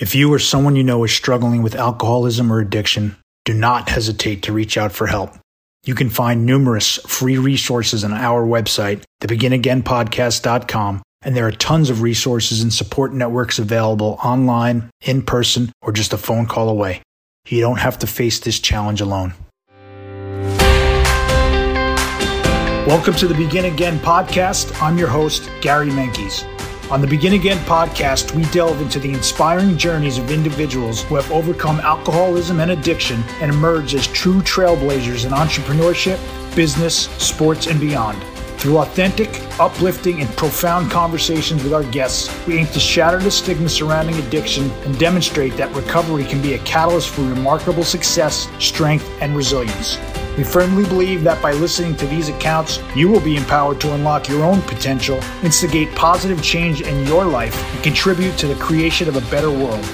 If you or someone you know is struggling with alcoholism or addiction, do not hesitate to reach out for help. You can find numerous free resources on our website, thebeginagainpodcast.com, and there are tons of resources and support networks available online, in person, or just a phone call away. You don't have to face this challenge alone. Welcome to the Begin Again podcast. I'm your host, Gary Menkes. On the Begin Again podcast, we delve into the inspiring journeys of individuals who have overcome alcoholism and addiction and emerged as true trailblazers in entrepreneurship, business, sports, and beyond. Through authentic, uplifting, and profound conversations with our guests, we aim to shatter the stigma surrounding addiction and demonstrate that recovery can be a catalyst for remarkable success, strength, and resilience. We firmly believe that by listening to these accounts, you will be empowered to unlock your own potential, instigate positive change in your life, and contribute to the creation of a better world.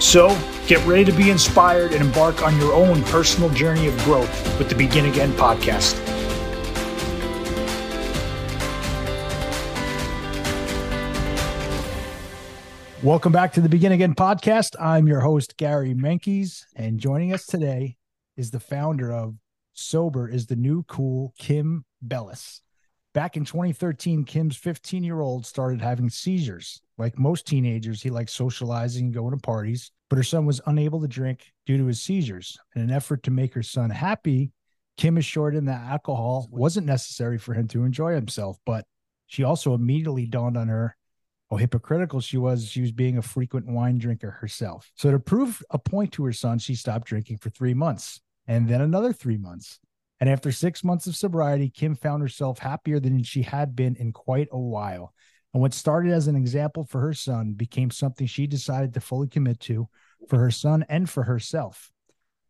So, get ready to be inspired and embark on your own personal journey of growth with the Begin Again podcast. Welcome back to the Begin Again podcast. I'm your host, Gary Menkes, and joining us today is the founder of sober is the new cool Kim Bellas. Back in 2013, Kim's 15 year old started having seizures. Like most teenagers, he liked socializing and going to parties, but her son was unable to drink due to his seizures. In an effort to make her son happy, Kim assured him that alcohol wasn't necessary for him to enjoy himself, but she also immediately dawned on her how hypocritical she was. She was being a frequent wine drinker herself. So, to prove a point to her son, she stopped drinking for three months and then another three months. And after six months of sobriety, Kim found herself happier than she had been in quite a while. And what started as an example for her son became something she decided to fully commit to for her son and for herself.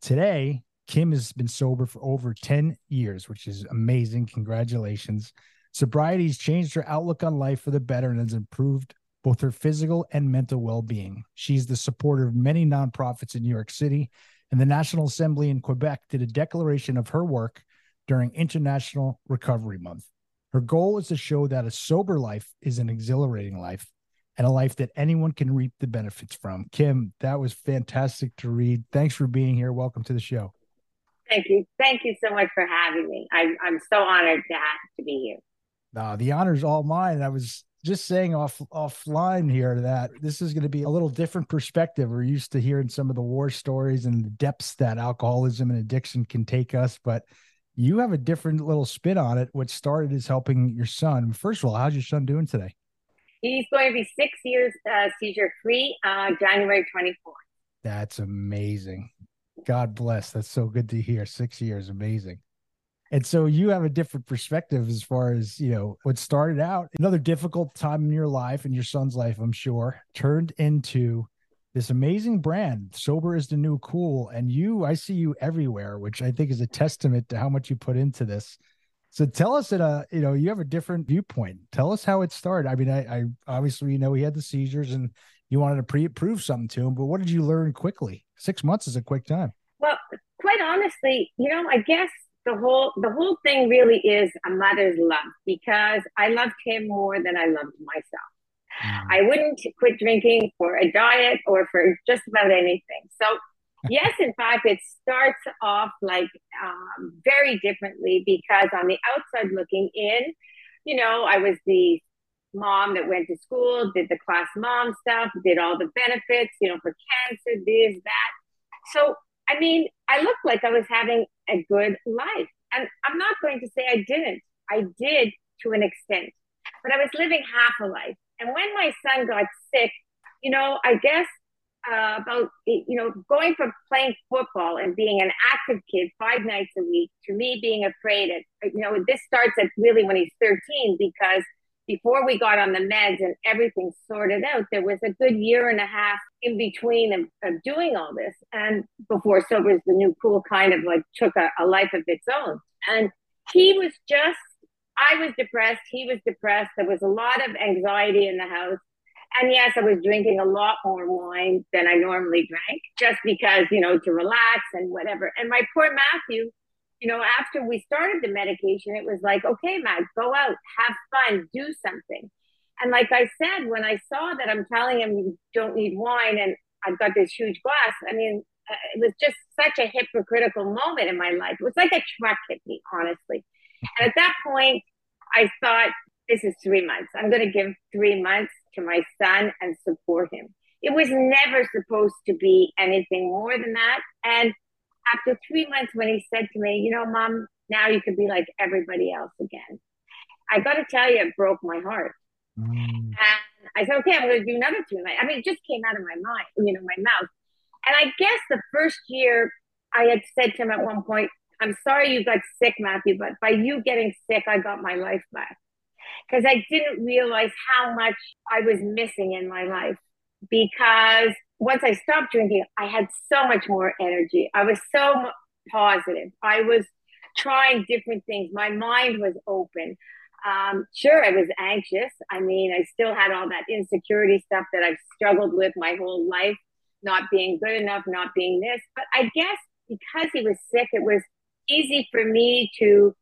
Today, Kim has been sober for over 10 years, which is amazing. Congratulations. Sobriety has changed her outlook on life for the better and has improved both her physical and mental well being. She's the supporter of many nonprofits in New York City and the National Assembly in Quebec did a declaration of her work during International Recovery Month. Her goal is to show that a sober life is an exhilarating life and a life that anyone can reap the benefits from. Kim, that was fantastic to read. Thanks for being here. Welcome to the show. Thank you. Thank you so much for having me. I'm, I'm so honored to, have, to be here. Uh, the honor's all mine. I was just saying off offline here that this is going to be a little different perspective. We're used to hearing some of the war stories and the depths that alcoholism and addiction can take us, but you have a different little spin on it. What started is helping your son. First of all, how's your son doing today? He's going to be six years uh, seizure free, uh, January 24th. That's amazing. God bless. That's so good to hear. Six years, amazing. And so you have a different perspective as far as, you know, what started out another difficult time in your life and your son's life, I'm sure, turned into this amazing brand. Sober is the new cool. And you, I see you everywhere, which I think is a testament to how much you put into this. So tell us in a, you know, you have a different viewpoint. Tell us how it started. I mean, I, I obviously, you know, he had the seizures and you wanted to pre prove something to him, but what did you learn quickly? Six months is a quick time. Well, quite honestly, you know, I guess the whole the whole thing really is a mother's love because I loved him more than I loved myself. Mm. I wouldn't quit drinking for a diet or for just about anything. So yes, in fact, it starts off like um, very differently because on the outside looking in, you know, I was the mom that went to school, did the class mom stuff, did all the benefits, you know, for cancer, this, that. So I mean, I looked like I was having a good life. And I'm not going to say I didn't. I did to an extent, but I was living half a life. And when my son got sick, you know, I guess uh, about, you know, going from playing football and being an active kid five nights a week to me being afraid of, you know, this starts at really when he's 13 because before we got on the meds and everything sorted out, there was a good year and a half in between of, of doing all this. And before Sober's the New Cool kind of like took a, a life of its own. And he was just, I was depressed. He was depressed. There was a lot of anxiety in the house. And yes, I was drinking a lot more wine than I normally drank just because, you know, to relax and whatever. And my poor Matthew, you know, after we started the medication, it was like, okay, Matt, go out, have fun, do something. And like I said, when I saw that I'm telling him you don't need wine, and I've got this huge glass. I mean, uh, it was just such a hypocritical moment in my life. It was like a truck hit me, honestly. And at that point, I thought, this is three months. I'm going to give three months to my son and support him. It was never supposed to be anything more than that. And after three months, when he said to me, you know, mom, now you could be like everybody else again. I got to tell you, it broke my heart. Mm. And I said, okay, I'm going to do another two nights. I mean, it just came out of my mind, you know, my mouth. And I guess the first year I had said to him at one point, I'm sorry you got sick, Matthew, but by you getting sick, I got my life back. Because I didn't realize how much I was missing in my life. Because once I stopped drinking, I had so much more energy. I was so positive. I was trying different things. My mind was open. Um, sure, I was anxious. I mean, I still had all that insecurity stuff that I've struggled with my whole life, not being good enough, not being this. But I guess because he was sick, it was easy for me to,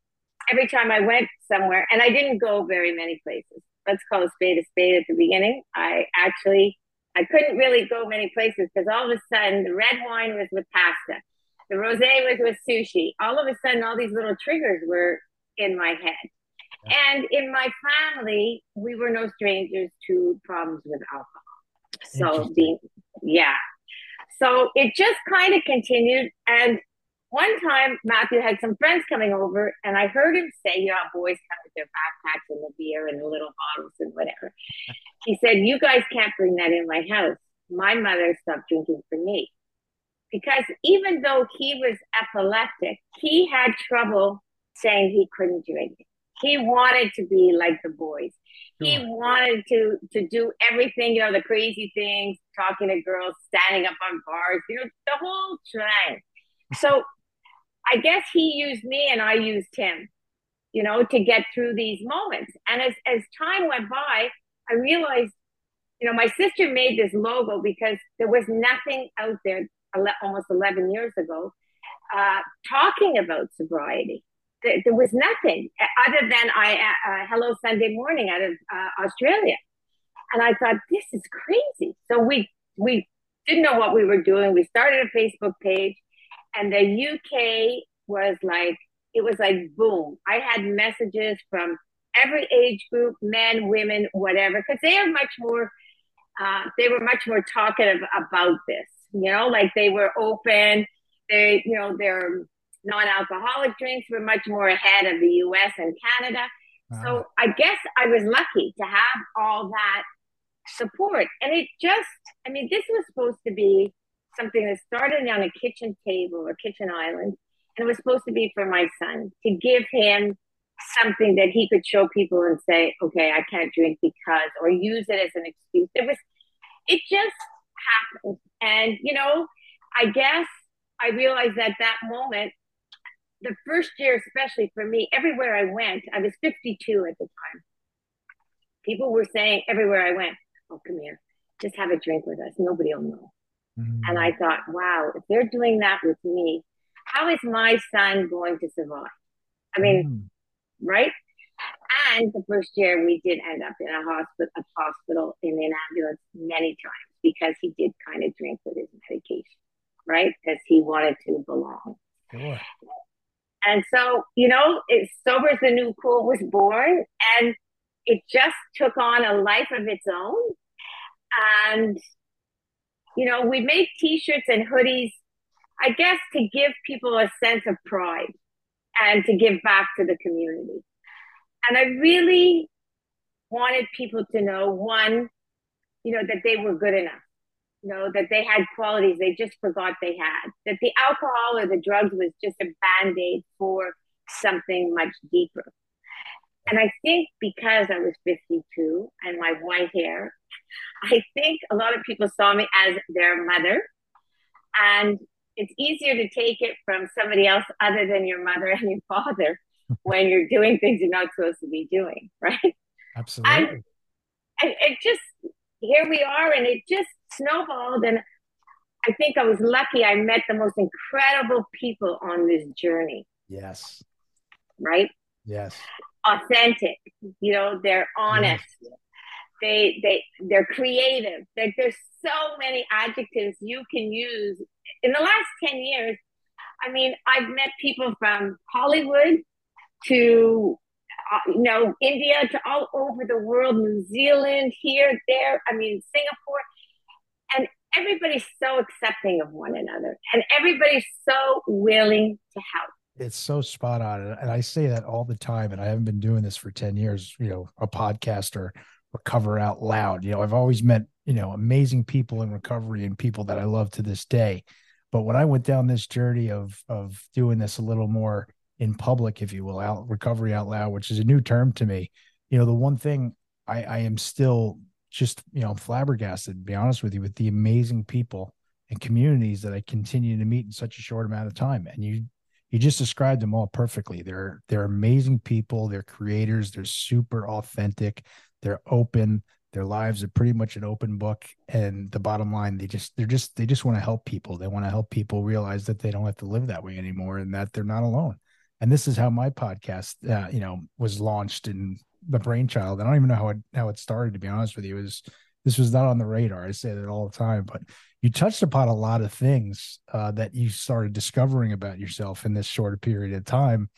every time I went somewhere, and I didn't go very many places. Let's call a spade a spade at the beginning. I actually, I couldn't really go many places because all of a sudden the red wine was with pasta. The rosé was with sushi. All of a sudden, all these little triggers were in my head. And in my family, we were no strangers to problems with alcohol. So being, yeah. So it just kind of continued. And one time Matthew had some friends coming over and I heard him say, you know, boys come with their backpacks and the beer and the little bottles and whatever. He said, you guys can't bring that in my house. My mother stopped drinking for me. Because even though he was epileptic, he had trouble saying he couldn't drink he wanted to be like the boys. He wanted to to do everything, you know, the crazy things, talking to girls, standing up on bars, you know, the whole thing. So I guess he used me and I used him, you know, to get through these moments. And as as time went by, I realized, you know, my sister made this logo because there was nothing out there almost 11 years ago uh, talking about sobriety there was nothing other than I uh, uh, Hello Sunday Morning out of uh, Australia, and I thought this is crazy. So we we didn't know what we were doing. We started a Facebook page, and the UK was like it was like boom. I had messages from every age group, men, women, whatever, because they are much more. Uh, they were much more talkative about this. You know, like they were open. They, you know, they're non-alcoholic drinks were much more ahead of the US and Canada. Wow. So I guess I was lucky to have all that support. And it just, I mean, this was supposed to be something that started on a kitchen table or kitchen island. And it was supposed to be for my son to give him something that he could show people and say, okay, I can't drink because, or use it as an excuse. It was, it just happened. And, you know, I guess I realized at that moment the first year, especially for me, everywhere I went, I was 52 at the time. People were saying everywhere I went, Oh, come here, just have a drink with us. Nobody will know. Mm-hmm. And I thought, wow, if they're doing that with me, how is my son going to survive? I mean, mm-hmm. right? And the first year we did end up in a hospital, a hospital in an ambulance many times because he did kind of drink with his medication, right? Because he wanted to belong. Sure. And so, you know, it, Sober is the New Cool was born and it just took on a life of its own. And, you know, we make t shirts and hoodies, I guess, to give people a sense of pride and to give back to the community. And I really wanted people to know one, you know, that they were good enough you know, that they had qualities they just forgot they had, that the alcohol or the drugs was just a band aid for something much deeper. And I think because I was 52 and my white hair, I think a lot of people saw me as their mother. And it's easier to take it from somebody else other than your mother and your father when you're doing things you're not supposed to be doing, right? Absolutely. And, and it just, here we are, and it just snowballed. And I think I was lucky. I met the most incredible people on this journey. Yes. Right? Yes. Authentic. You know, they're honest. They they they're creative. Like there's so many adjectives you can use. In the last 10 years, I mean, I've met people from Hollywood to uh, you know India to all over the world, New Zealand, here, there. I mean, Singapore, and everybody's so accepting of one another, and everybody's so willing to help. It's so spot on, and I say that all the time. And I haven't been doing this for ten years. You know, a podcaster recover out loud. You know, I've always met, you know, amazing people in recovery and people that I love to this day. But when I went down this journey of of doing this a little more in public, if you will, out recovery out loud, which is a new term to me, you know, the one thing I, I am still just, you know, flabbergasted, to be honest with you, with the amazing people and communities that I continue to meet in such a short amount of time. And you you just described them all perfectly. They're they're amazing people, they're creators, they're super authentic, they're open. Their lives are pretty much an open book. And the bottom line they just they're just they just want to help people. They want to help people realize that they don't have to live that way anymore and that they're not alone. And this is how my podcast uh, you know was launched in the brainchild. I don't even know how it how it started to be honest with you it was this was not on the radar i say it all the time but you touched upon a lot of things uh, that you started discovering about yourself in this short period of time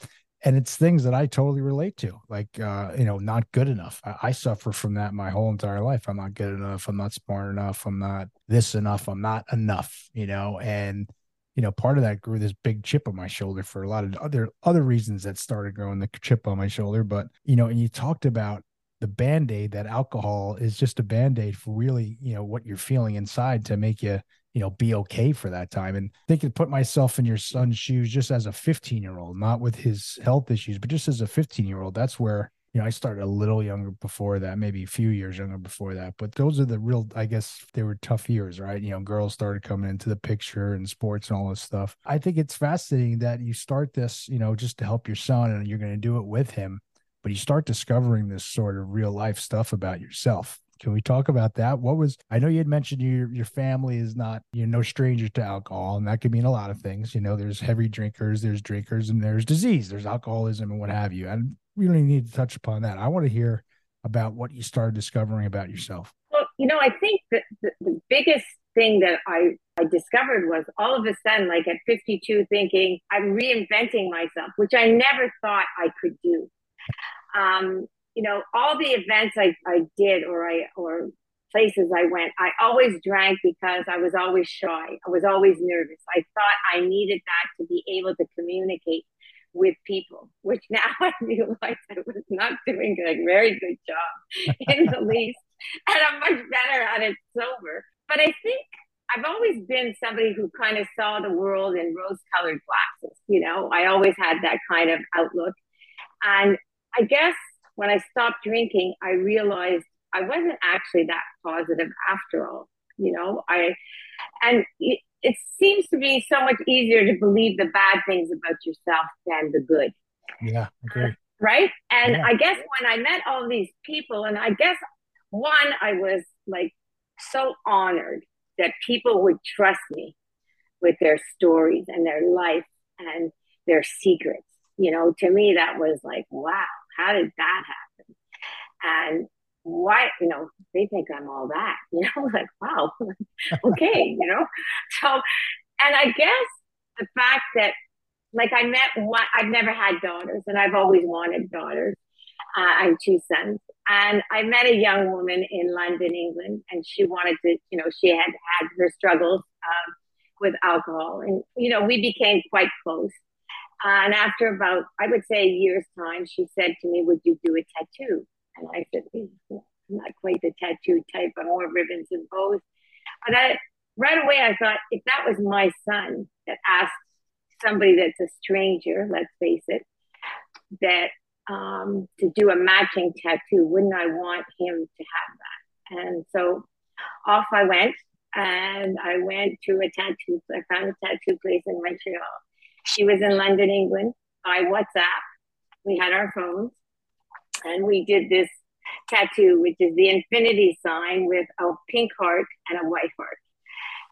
and it's things that I totally relate to, like uh, you know, not good enough. I, I, suffer from that my whole entire life. I'm not good enough. I'm not smart enough. I'm not this enough. I'm not enough. You know, and you know, part of that grew this big chip on my shoulder for a lot of other other reasons that started growing the chip on my shoulder. But you know, and you talked about the band-aid that alcohol is just a band-aid for really, you know, what you're feeling inside to make you you know be okay for that time. And they could put myself in your son's shoes just as a 15 year old not with his health issues but just as a 15 year old that's where you know i started a little younger before that maybe a few years younger before that. But those are the real i guess they were tough years right? You know girls started coming into the picture and sports and all this stuff. I think it's fascinating that you start this you know just to help your son and you're going to do it with him but you start discovering this sort of real life stuff about yourself can we talk about that? What was I know you had mentioned your your family is not you're no stranger to alcohol, and that could mean a lot of things. You know, there's heavy drinkers, there's drinkers, and there's disease, there's alcoholism, and what have you. And we really need to touch upon that. I want to hear about what you started discovering about yourself. Well, you know, I think that the, the biggest thing that I I discovered was all of a sudden, like at 52, thinking I'm reinventing myself, which I never thought I could do. Um, you know, all the events I, I did or I or places I went, I always drank because I was always shy. I was always nervous. I thought I needed that to be able to communicate with people, which now I realize I was not doing a very good job in the least. And I'm much better at it sober. But I think I've always been somebody who kind of saw the world in rose colored glasses. You know, I always had that kind of outlook. And I guess when I stopped drinking, I realized I wasn't actually that positive after all. You know, I, and it, it seems to be so much easier to believe the bad things about yourself than the good. Yeah, agree. Right. And yeah. I guess when I met all these people, and I guess one, I was like so honored that people would trust me with their stories and their life and their secrets. You know, to me, that was like, wow, how did that happen? And why, you know, they think I'm all that, you know, like, wow, okay, you know. So, and I guess the fact that, like, I met one, I've never had daughters and I've always wanted daughters. Uh, I have two sons. And I met a young woman in London, England, and she wanted to, you know, she had had her struggles um, with alcohol. And, you know, we became quite close. Uh, and after about, I would say a year's time, she said to me, Would you do a tattoo? And I said, I'm not quite the tattoo type, but more ribbons and bows. But I, right away, I thought, if that was my son that asked somebody that's a stranger, let's face it, that um, to do a matching tattoo, wouldn't I want him to have that? And so off I went, and I went to a tattoo. I found a tattoo place in Montreal she was in London, England by WhatsApp. We had our phones and we did this tattoo, which is the infinity sign with a pink heart and a white heart.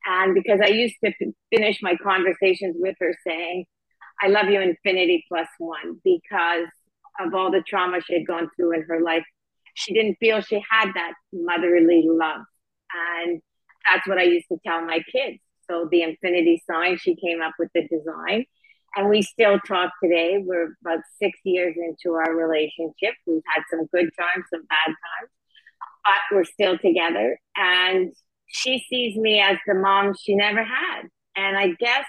And because I used to finish my conversations with her saying, I love you infinity plus one because of all the trauma she had gone through in her life she didn't feel she had that motherly love. And that's what I used to tell my kids. So the infinity sign, she came up with the design. And we still talk today. We're about six years into our relationship. We've had some good times, some bad times, but we're still together. And she sees me as the mom she never had. And I guess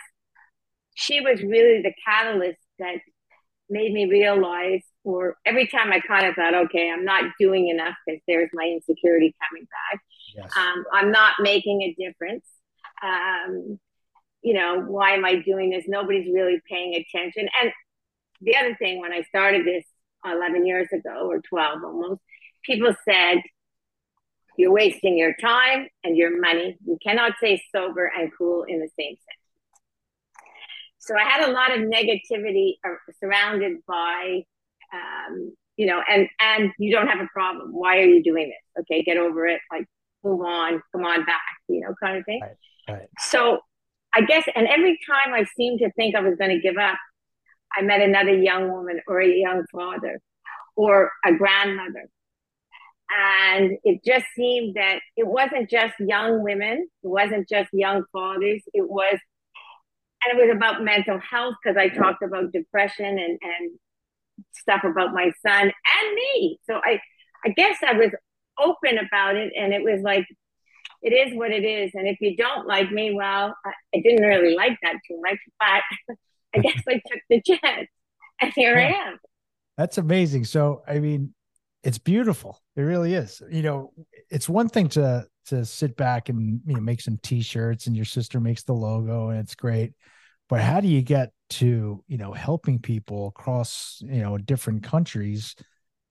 she was really the catalyst that made me realize, or every time I kind of thought, okay, I'm not doing enough because there's my insecurity coming back. Yes. Um, I'm not making a difference. Um, you know, why am I doing this? Nobody's really paying attention. And the other thing, when I started this 11 years ago or 12 almost, people said, you're wasting your time and your money. You cannot say sober and cool in the same sentence. So I had a lot of negativity surrounded by, um, you know, and and you don't have a problem. Why are you doing this? Okay, get over it. Like move on, come on back, you know, kind of thing. Right, right. So I guess, and every time I seemed to think I was going to give up, I met another young woman or a young father or a grandmother. And it just seemed that it wasn't just young women, it wasn't just young fathers, it was, and it was about mental health because I talked about depression and, and stuff about my son and me. So I, I guess I was open about it and it was like, it is what it is. And if you don't like me, well, I, I didn't really like that too much, but I guess I took the chance and here yeah. I am. That's amazing. So, I mean, it's beautiful. It really is. You know, it's one thing to to sit back and you know make some t-shirts and your sister makes the logo and it's great. But how do you get to, you know, helping people across, you know, different countries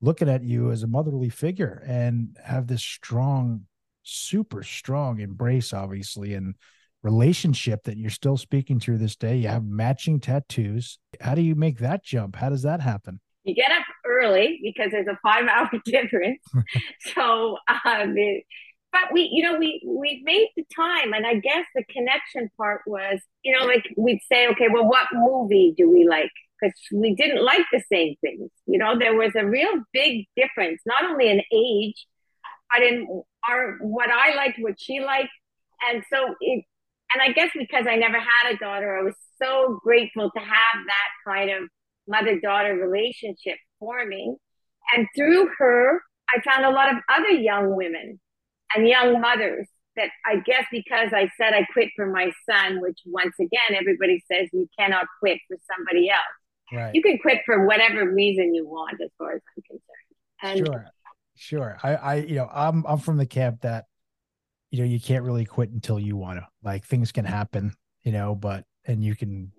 looking at you as a motherly figure and have this strong super strong embrace, obviously, and relationship that you're still speaking through this day. You have matching tattoos. How do you make that jump? How does that happen? You get up early because there's a five hour difference. so, um, it, but we, you know, we we made the time, and I guess the connection part was, you know, like we'd say, okay, well, what movie do we like? Because we didn't like the same things. You know, there was a real big difference, not only in age, in our what I liked, what she liked, and so it. And I guess because I never had a daughter, I was so grateful to have that kind of mother daughter relationship forming. And through her, I found a lot of other young women and young mothers that I guess because I said I quit for my son, which once again, everybody says you cannot quit for somebody else. Right. You can quit for whatever reason you want, as far as I'm concerned. And sure. Sure. I, I, you know, I'm, I'm from the camp that, you know, you can't really quit until you want to. Like things can happen, you know, but and you can,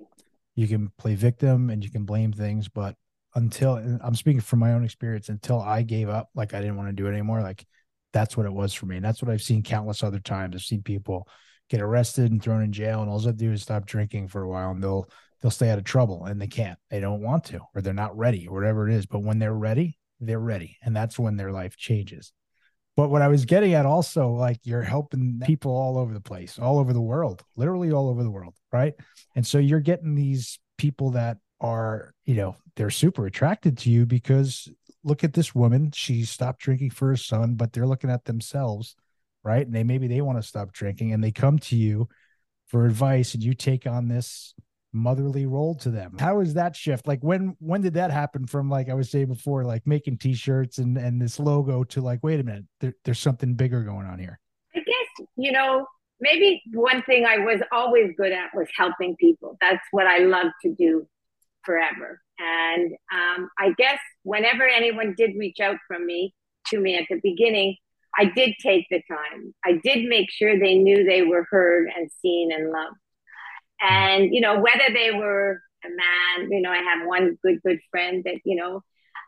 you can play victim and you can blame things, but until I'm speaking from my own experience, until I gave up, like I didn't want to do it anymore. Like that's what it was for me, and that's what I've seen countless other times. I've seen people get arrested and thrown in jail, and all they do is stop drinking for a while, and they'll they'll stay out of trouble, and they can't, they don't want to, or they're not ready, or whatever it is. But when they're ready, they're ready and that's when their life changes. But what i was getting at also like you're helping people all over the place all over the world literally all over the world right? And so you're getting these people that are you know they're super attracted to you because look at this woman she stopped drinking for her son but they're looking at themselves right? And they maybe they want to stop drinking and they come to you for advice and you take on this motherly role to them. How is that shift? Like when when did that happen from like i was saying before like making t-shirts and and this logo to like wait a minute there, there's something bigger going on here? I guess you know maybe one thing i was always good at was helping people. That's what i love to do forever. And um, i guess whenever anyone did reach out from me to me at the beginning i did take the time. I did make sure they knew they were heard and seen and loved and, you know, whether they were a man, you know, I have one good, good friend that, you know,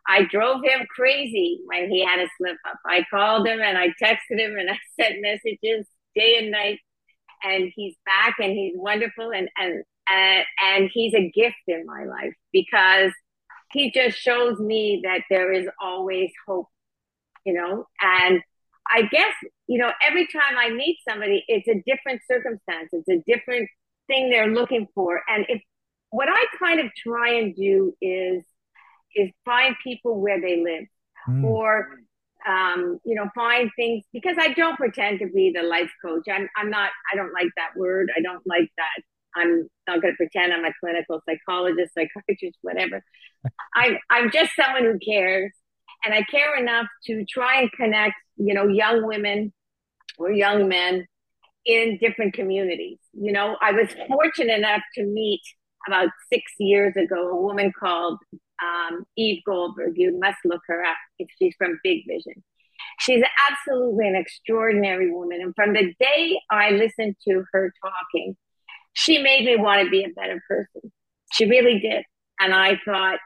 I drove him crazy when he had a slip up. I called him and I texted him and I sent messages day and night. And he's back and he's wonderful and and and, and he's a gift in my life because he just shows me that there is always hope, you know. And I guess, you know, every time I meet somebody, it's a different circumstance, it's a different thing they're looking for. And if what I kind of try and do is is find people where they live mm. or um, you know, find things because I don't pretend to be the life coach. I'm, I'm not, I don't like that word. I don't like that. I'm not going to pretend I'm a clinical psychologist, psychiatrist, whatever. I'm, I'm just someone who cares. And I care enough to try and connect, you know, young women or young men in different communities. You know, I was fortunate enough to meet about six years ago a woman called um, Eve Goldberg. You must look her up if she's from Big Vision. She's absolutely an extraordinary woman. And from the day I listened to her talking, she made me want to be a better person. She really did. And I thought,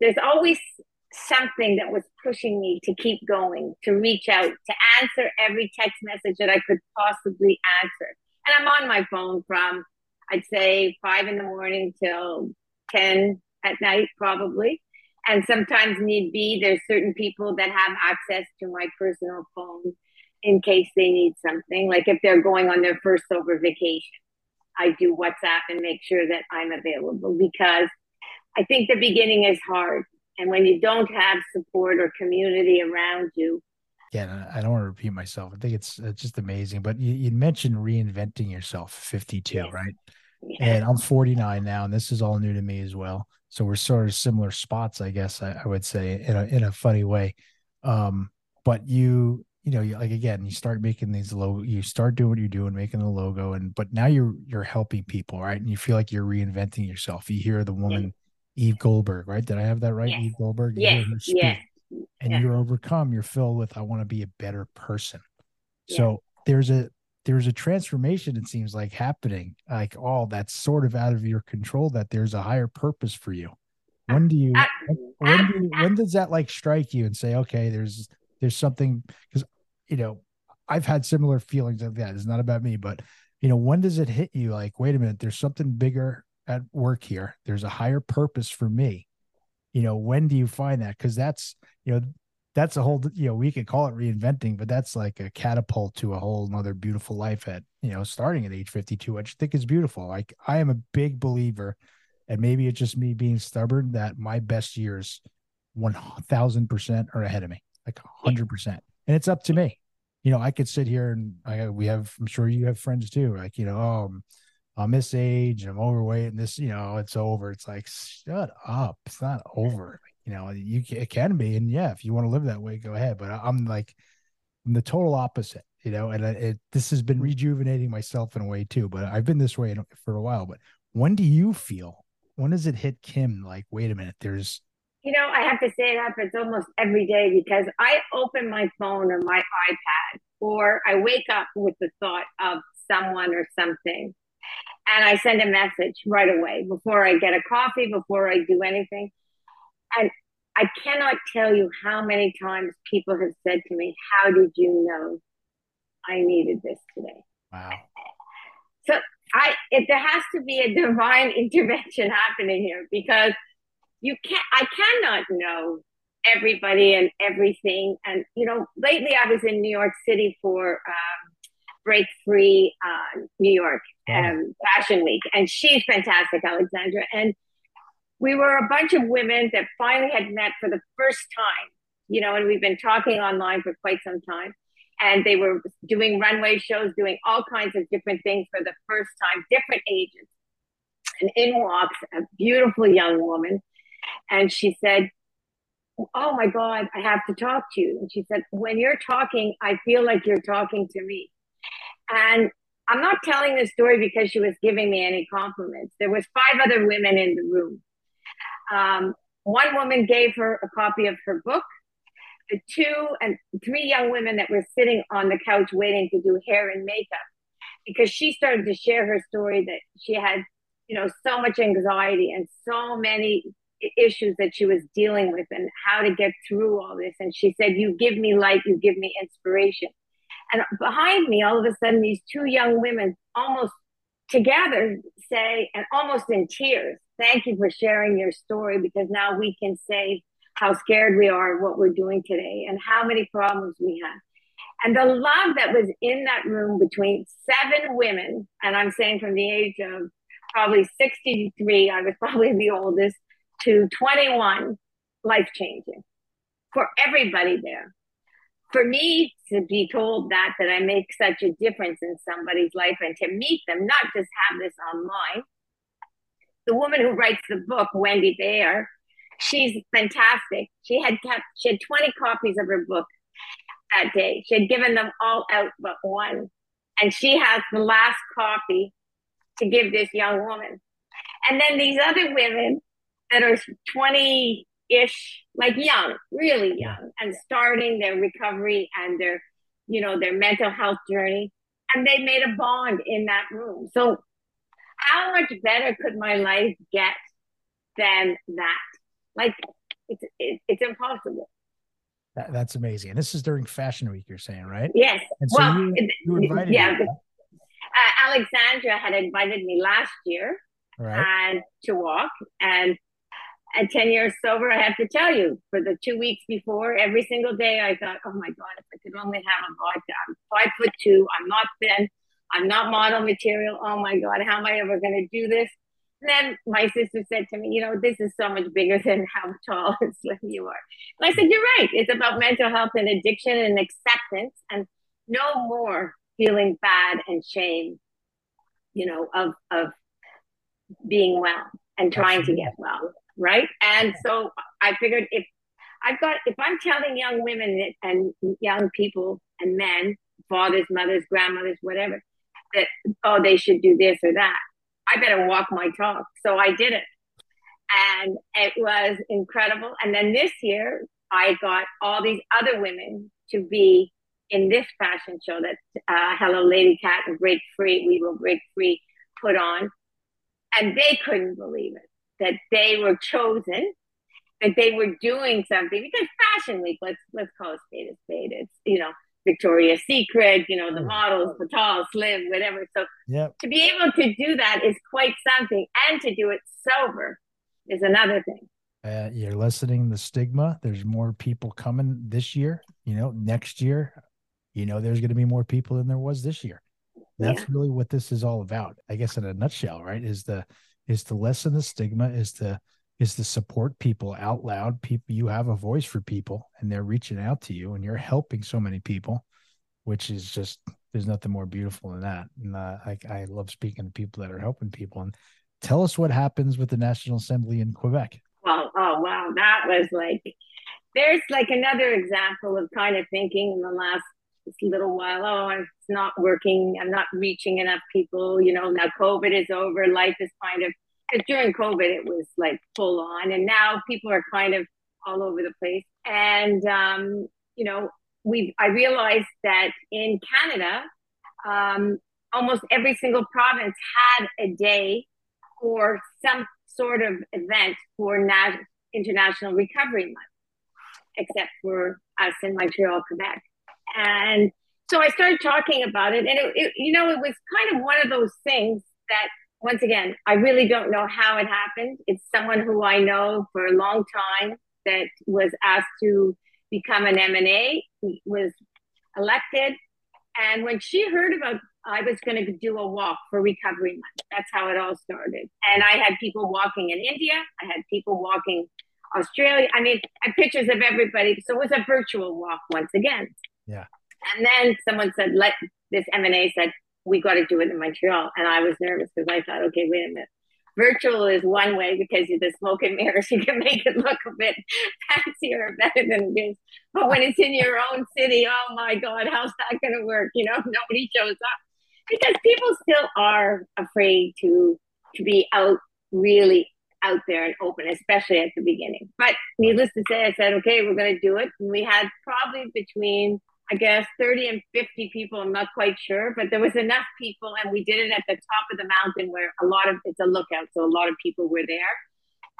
there's always something that was pushing me to keep going, to reach out, to answer every text message that I could possibly answer. And I'm on my phone from, I'd say, five in the morning till 10 at night, probably. And sometimes need be, there's certain people that have access to my personal phone in case they need something. Like if they're going on their first sober vacation, I do WhatsApp and make sure that I'm available because I think the beginning is hard. And when you don't have support or community around you, yeah, I don't want to repeat myself. I think it's, it's just amazing. But you, you mentioned reinventing yourself, 52, yes. right? Yeah. And I'm 49 now, and this is all new to me as well. So we're sort of similar spots, I guess I, I would say, in a in a funny way. Um, but you, you know, you, like again, you start making these low, you start doing what you're doing, making the logo, and but now you're you're helping people, right? And you feel like you're reinventing yourself. You hear the woman Eve Goldberg, right? Did I have that right? Yes. Eve Goldberg. Yeah. Yeah. And you're overcome. You're filled with, I want to be a better person. So there's a there's a transformation it seems like happening like all oh, that's sort of out of your control that there's a higher purpose for you when do you when do you, when does that like strike you and say okay there's there's something because you know i've had similar feelings of that it's not about me but you know when does it hit you like wait a minute there's something bigger at work here. There's a higher purpose for me. You know when do you find that? Because that's you know that's a whole you know we could call it reinventing but that's like a catapult to a whole another beautiful life at you know starting at age 52 which i think is beautiful. Like i am a big believer and maybe it's just me being stubborn that my best years 1000% are ahead of me like 100% and it's up to me. You know i could sit here and i we have i'm sure you have friends too like you know oh i'm this age i'm overweight and this you know it's over. It's like shut up. It's not over. You know you it can be and yeah if you want to live that way go ahead but i'm like i'm the total opposite you know and it, this has been mm-hmm. rejuvenating myself in a way too but i've been this way for a while but when do you feel when does it hit kim like wait a minute there's you know i have to say it happens almost every day because i open my phone or my ipad or i wake up with the thought of someone or something and i send a message right away before i get a coffee before i do anything and I cannot tell you how many times people have said to me, How did you know I needed this today? Wow. So I it, there has to be a divine intervention happening here because you can't I cannot know everybody and everything. And you know, lately I was in New York City for um, Break Free uh, New York um, Fashion Week, and she's fantastic, Alexandra. And we were a bunch of women that finally had met for the first time, you know, and we've been talking online for quite some time. And they were doing runway shows, doing all kinds of different things for the first time, different ages. And in walks a beautiful young woman. And she said, Oh my God, I have to talk to you. And she said, When you're talking, I feel like you're talking to me. And I'm not telling this story because she was giving me any compliments. There was five other women in the room um, one woman gave her a copy of her book. The two and three young women that were sitting on the couch waiting to do hair and makeup, because she started to share her story that she had, you know, so much anxiety and so many issues that she was dealing with and how to get through all this. And she said, You give me light, you give me inspiration. And behind me, all of a sudden, these two young women almost together say, and almost in tears, thank you for sharing your story because now we can say how scared we are of what we're doing today and how many problems we have. And the love that was in that room between seven women, and I'm saying from the age of probably 63, I was probably the oldest, to 21, life changing for everybody there. For me to be told that that I make such a difference in somebody's life and to meet them, not just have this online. The woman who writes the book, Wendy Bear, she's fantastic. She had kept she had 20 copies of her book that day. She had given them all out but one. And she has the last copy to give this young woman. And then these other women that are 20 ish, like young, really young, and starting their recovery and their, you know, their mental health journey. And they made a bond in that room. So, how much better could my life get than that? Like, it's, it, it's impossible. That, that's amazing. And this is during Fashion Week, you're saying, right? Yes. And so well, you, you invited yeah. me, Uh, Alexandra had invited me last year right? and to walk, and at 10 years sober, I have to tell you, for the two weeks before, every single day, I thought, oh my God, if I could only have a vodka. I'm five foot two. I'm not thin. I'm not model material. Oh my God, how am I ever going to do this? And then my sister said to me, you know, this is so much bigger than how tall and slim you are. And I said, you're right. It's about mental health and addiction and acceptance and no more feeling bad and shame, you know, of, of being well and trying to get well right? And so I figured if I've got, if I'm telling young women and young people and men, fathers, mothers, grandmothers, whatever, that, oh, they should do this or that, I better walk my talk. So I did it. And it was incredible. And then this year, I got all these other women to be in this fashion show that uh, Hello Lady Cat and Break Free, We Will Break Free put on. And they couldn't believe it that they were chosen, that they were doing something because Fashion Week, let's let's call it spade a spade. It's you know Victoria's Secret, you know the models, the tall, slim, whatever. So Yep. to be able to do that is quite something, and to do it sober is another thing. Uh, you're lessening the stigma. There's more people coming this year. You know, next year, you know, there's going to be more people than there was this year. That's Yeah. really what this is all about. I guess in a nutshell, right? Is the is to lessen the stigma, is to is to support people out loud. People, you have a voice for people, and they're reaching out to you, and you're helping so many people, which is just there's nothing more beautiful than that. And uh, I I love speaking to people that are helping people. And tell us what happens with the National Assembly in Quebec. Well, oh wow, that was like there's like another example of kind of thinking in the last little while, oh, it's not working, I'm not reaching enough people, you know, now COVID is over, life is kind of because during COVID it was like full on and now people are kind of all over the place. And um, you know, we I realized that in Canada, um, almost every single province had a day or some sort of event for nat- International Recovery Month, except for us in Montreal, Quebec. And so I started talking about it, and it, it, you know, it was kind of one of those things that, once again, I really don't know how it happened. It's someone who I know for a long time that was asked to become an MNA, was elected, and when she heard about I was going to do a walk for Recovery Month. That's how it all started. And I had people walking in India. I had people walking Australia. I mean, I had pictures of everybody. So it was a virtual walk once again. Yeah. And then someone said, let this MNA said, we got to do it in Montreal. And I was nervous because I thought, okay, wait a minute. Virtual is one way because you're the smoke and mirrors. You can make it look a bit fancier or better than it is. But when it's in your own city, oh my God, how's that going to work? You know, nobody shows up because people still are afraid to to be out really out there and open, especially at the beginning. But needless to say, I said, okay, we're going to do it. And we had probably between, I guess, 30 and 50 people. I'm not quite sure, but there was enough people. And we did it at the top of the mountain where a lot of it's a lookout. So a lot of people were there.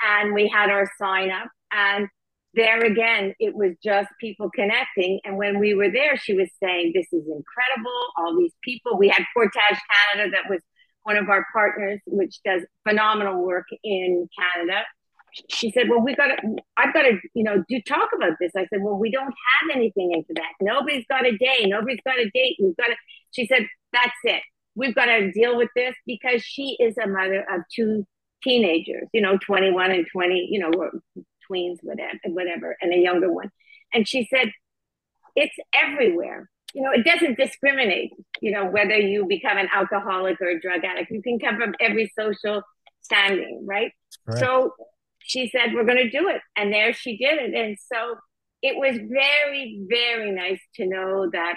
And we had our sign up. And there again, it was just people connecting. And when we were there, she was saying, This is incredible. All these people. We had Portage Canada, that was one of our partners, which does phenomenal work in Canada. She said, Well, we got to, I've got to, you know, do talk about this. I said, Well, we don't have anything in Quebec. Nobody's got a day. Nobody's got a date. We've got to, she said, That's it. We've got to deal with this because she is a mother of two teenagers, you know, 21 and 20, you know, tweens, whatever, whatever, and a younger one. And she said, it's everywhere. You know, it doesn't discriminate, you know, whether you become an alcoholic or a drug addict. You can come from every social standing, right? So she said, We're going to do it. And there she did it. And so it was very, very nice to know that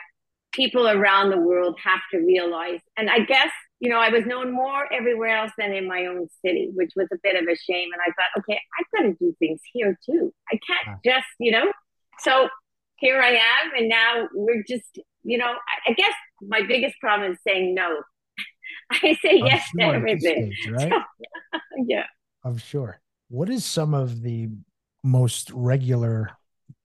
people around the world have to realize. And I guess, you know, I was known more everywhere else than in my own city, which was a bit of a shame. And I thought, okay, I've got to do things here too. I can't just, you know. So here I am. And now we're just, you know, I guess my biggest problem is saying no. I say I'm yes sure to everything. Stage, right? So, yeah. I'm sure. What is some of the most regular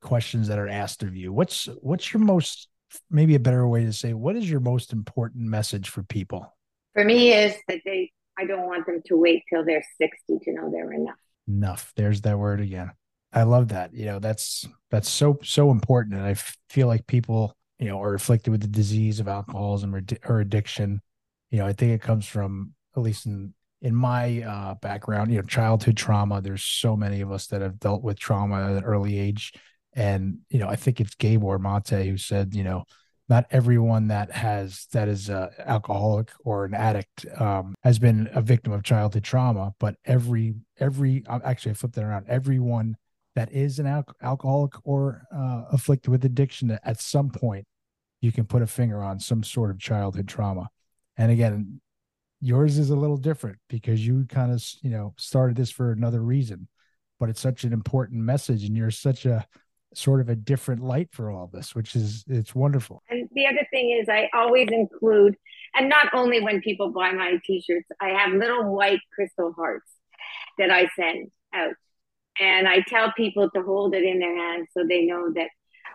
questions that are asked of you? What's what's your most maybe a better way to say what is your most important message for people? For me is that they I don't want them to wait till they're 60 to know they're enough. Enough. There's that word again. I love that. You know, that's that's so so important and I feel like people, you know, are afflicted with the disease of alcoholism or, or addiction. You know, I think it comes from at least in in my uh, background, you know, childhood trauma. There's so many of us that have dealt with trauma at an early age, and you know, I think it's Gabor Mate who said, you know, not everyone that has that is a alcoholic or an addict um, has been a victim of childhood trauma, but every every actually I flipped that around. Everyone that is an al- alcoholic or uh, afflicted with addiction at some point, you can put a finger on some sort of childhood trauma. And again, yours is a little different because you kind of you know started this for another reason but it's such an important message and you're such a sort of a different light for all this which is it's wonderful. And the other thing is i always include and not only when people buy my t-shirts i have little white crystal hearts that i send out. And i tell people to hold it in their hands so they know that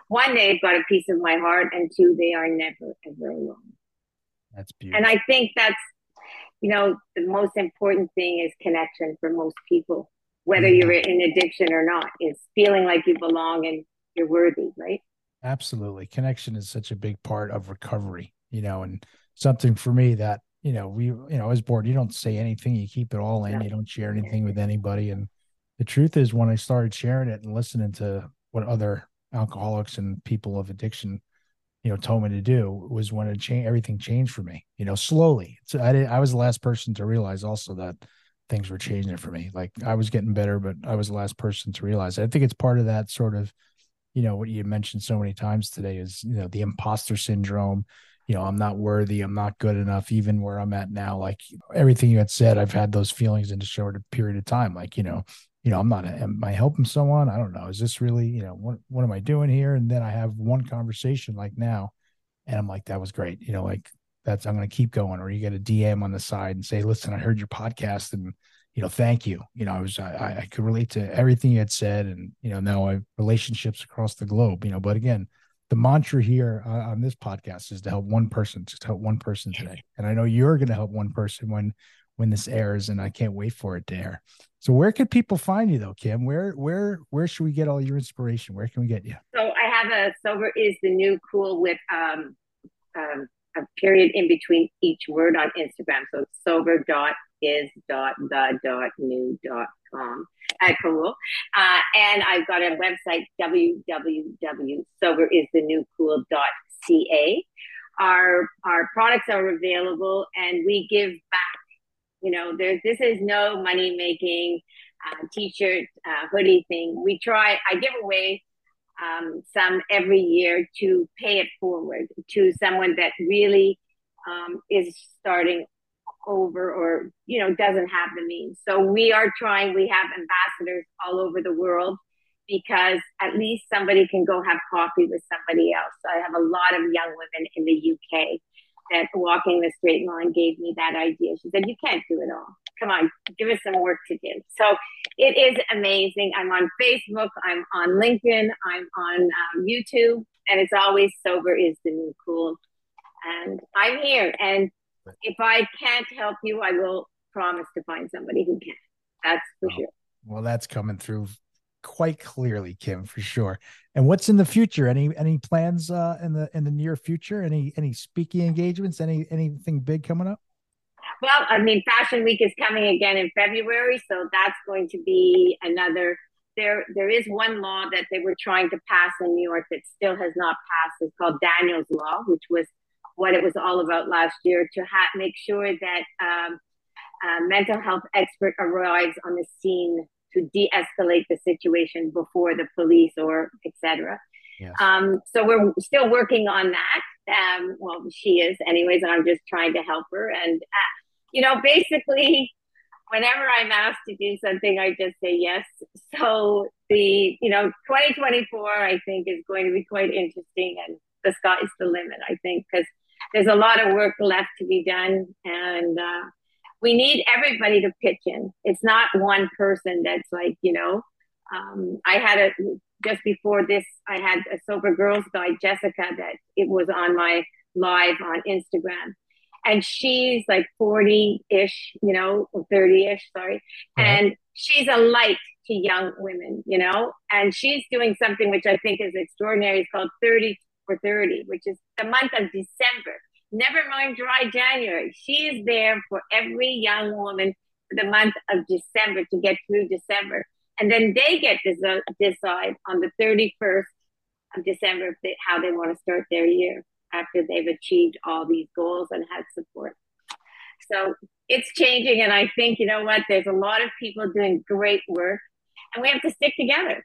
one they've got a piece of my heart and two they are never ever alone. That's beautiful. And i think that's you know, the most important thing is connection for most people, whether mm-hmm. you're in addiction or not, is feeling like you belong and you're worthy, right? Absolutely. Connection is such a big part of recovery, you know, and something for me that, you know, we, you know, as bored, you don't say anything, you keep it all in, you don't share anything with anybody. And the truth is, when I started sharing it and listening to what other alcoholics and people of addiction you know told me to do was when it changed everything changed for me you know slowly. So i did i was the last person to realize also that things were changing for me. Like i was getting better but i was the last person to realize i think it's part of that sort of you know what you mentioned so many times today is you know the imposter syndrome. You know i'm not worthy i'm not good enough even where i'm at now like everything you had said i've had those feelings in a short period of time like you know you know, I'm not, am I helping someone? I don't know. Is this really, you know, what, what am I doing here? And then I have one conversation like now, and I'm like, that was great. You know, like that's, I'm going to keep going. Or you get a DM on the side and say, listen, I heard your podcast and, you know, thank you. You know, I was, I, I could relate to everything you had said. And, you know, now I have relationships across the globe, you know, but again, the mantra here uh, on this podcast is to help one person, just help one person today. And I know you're going to help one person when, when this airs and I can't wait for it to air. So where could people find you though, Kim? Where where where should we get all your inspiration? Where can we get you? So I have a sober is the new cool with um, um a period in between each word on Instagram. So sober dot is dot the dot new dot com at cool. Uh, and I've got a website www.soberistheNewCool.ca. Our our products are available and we give back you know, there's this is no money making uh, t-shirt, uh, hoodie thing. We try. I give away um, some every year to pay it forward to someone that really um, is starting over or you know doesn't have the means. So we are trying. We have ambassadors all over the world because at least somebody can go have coffee with somebody else. So I have a lot of young women in the UK that walking the straight line gave me that idea. She said, You can't do it all. Come on, give us some work to do. So it is amazing. I'm on Facebook, I'm on LinkedIn, I'm on um, YouTube, and it's always sober is the new cool. And I'm here. And if I can't help you, I will promise to find somebody who can. That's for sure. Well, that's coming through quite clearly, Kim, for sure. And what's in the future? Any any plans uh, in the in the near future? Any any speaking engagements? Any anything big coming up? Well, I mean, Fashion Week is coming again in February, so that's going to be another there there is one law that they were trying to pass in New York that still has not passed. It's called Daniels Law, which was what it was all about last year to ha- make sure that um, a mental health expert arrives on the scene to de-escalate the situation before the police or etc. Yes. Um, so we're still working on that. Um, well, she is, anyways, and I'm just trying to help her. And uh, you know, basically, whenever I'm asked to do something, I just say yes. So the you know 2024, I think, is going to be quite interesting, and the sky's the limit. I think because there's a lot of work left to be done, and uh, we need everybody to pitch in. It's not one person that's like you know. Um, I had a just before this, I had a sober girls guide, Jessica, that it was on my live on Instagram and she's like 40 ish, you know, 30 ish, sorry. Uh-huh. And she's a light to young women, you know, and she's doing something which I think is extraordinary. It's called 30 for 30, which is the month of December. Never mind dry January. She is there for every young woman for the month of December to get through December. And then they get to decide on the 31st of December how they want to start their year after they've achieved all these goals and had support. So it's changing. And I think, you know what, there's a lot of people doing great work and we have to stick together.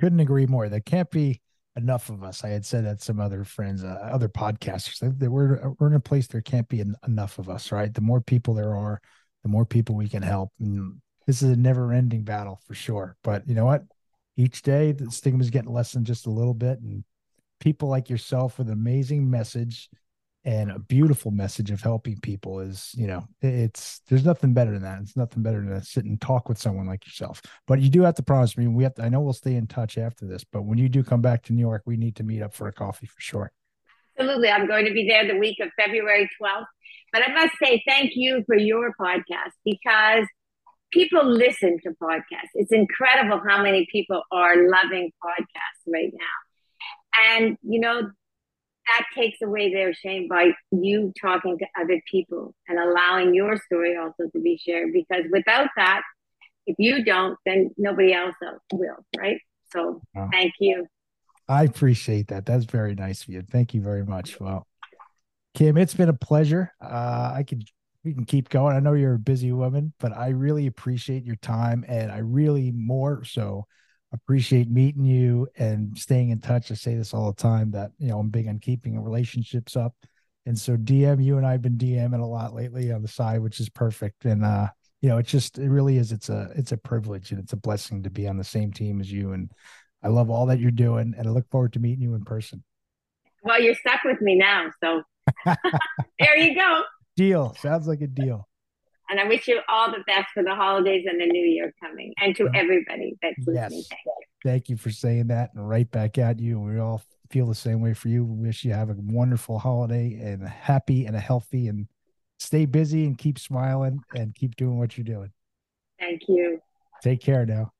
Couldn't agree more. There can't be enough of us. I had said that some other friends, uh, other podcasters, that we're, we're in a place there can't be enough of us, right? The more people there are, the more people we can help. And this is a never ending battle for sure. But you know what? Each day the stigma is getting less than just a little bit. And people like yourself with an amazing message and a beautiful message of helping people is you know it's there's nothing better than that. It's nothing better than to sit and talk with someone like yourself. But you do have to promise me we have to, i know we'll stay in touch after this but when you do come back to new york we need to meet up for a coffee for sure. Absolutely. I'm going to be there the week of february 12th but i must say thank you for your podcast because people listen to podcasts. It's incredible how many people are loving podcasts right now. And, you know, that takes away their shame by you talking to other people and allowing your story also to be shared. Because without that, if you don't, then nobody else will, right? So wow. thank you. I appreciate that. That's very nice of you. Thank you very much. Well, Kim, it's been a pleasure. Uh, I could we can keep going. I know you're a busy woman, but I really appreciate your time, and I really more so appreciate meeting you and staying in touch. I say this all the time that you know I'm big on keeping relationships up, and so DM you and I've been DMing a lot lately on the side, which is perfect. And uh, you know, it just it really is. It's a it's a privilege and it's a blessing to be on the same team as you. And I love all that you're doing, and I look forward to meeting you in person. Well, you're stuck with me now, so there you go. Deal. Sounds like a deal. And I wish you all the best for the holidays and the new year coming and to everybody that's listening. Yes. Thank you. Thank you for saying that and right back at you. We all feel the same way for you. We wish you have a wonderful holiday and a happy and a healthy and stay busy and keep smiling and keep doing what you're doing. Thank you. Take care now.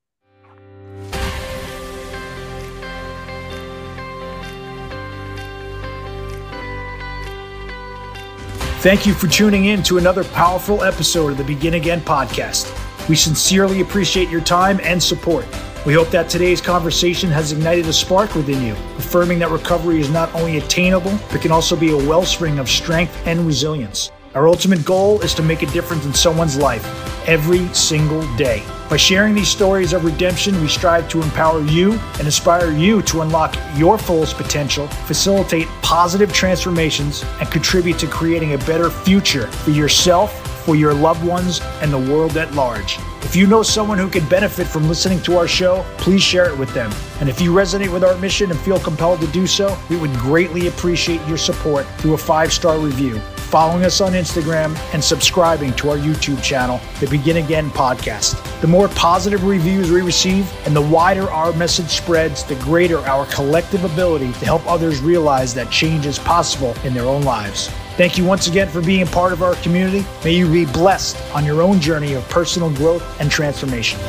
Thank you for tuning in to another powerful episode of the Begin Again podcast. We sincerely appreciate your time and support. We hope that today's conversation has ignited a spark within you, affirming that recovery is not only attainable, but can also be a wellspring of strength and resilience. Our ultimate goal is to make a difference in someone's life every single day. By sharing these stories of redemption, we strive to empower you and inspire you to unlock your fullest potential, facilitate positive transformations, and contribute to creating a better future for yourself, for your loved ones, and the world at large. If you know someone who could benefit from listening to our show, please share it with them. And if you resonate with our mission and feel compelled to do so, we would greatly appreciate your support through a five star review following us on Instagram, and subscribing to our YouTube channel, the Begin Again podcast. The more positive reviews we receive and the wider our message spreads, the greater our collective ability to help others realize that change is possible in their own lives. Thank you once again for being a part of our community. May you be blessed on your own journey of personal growth and transformation.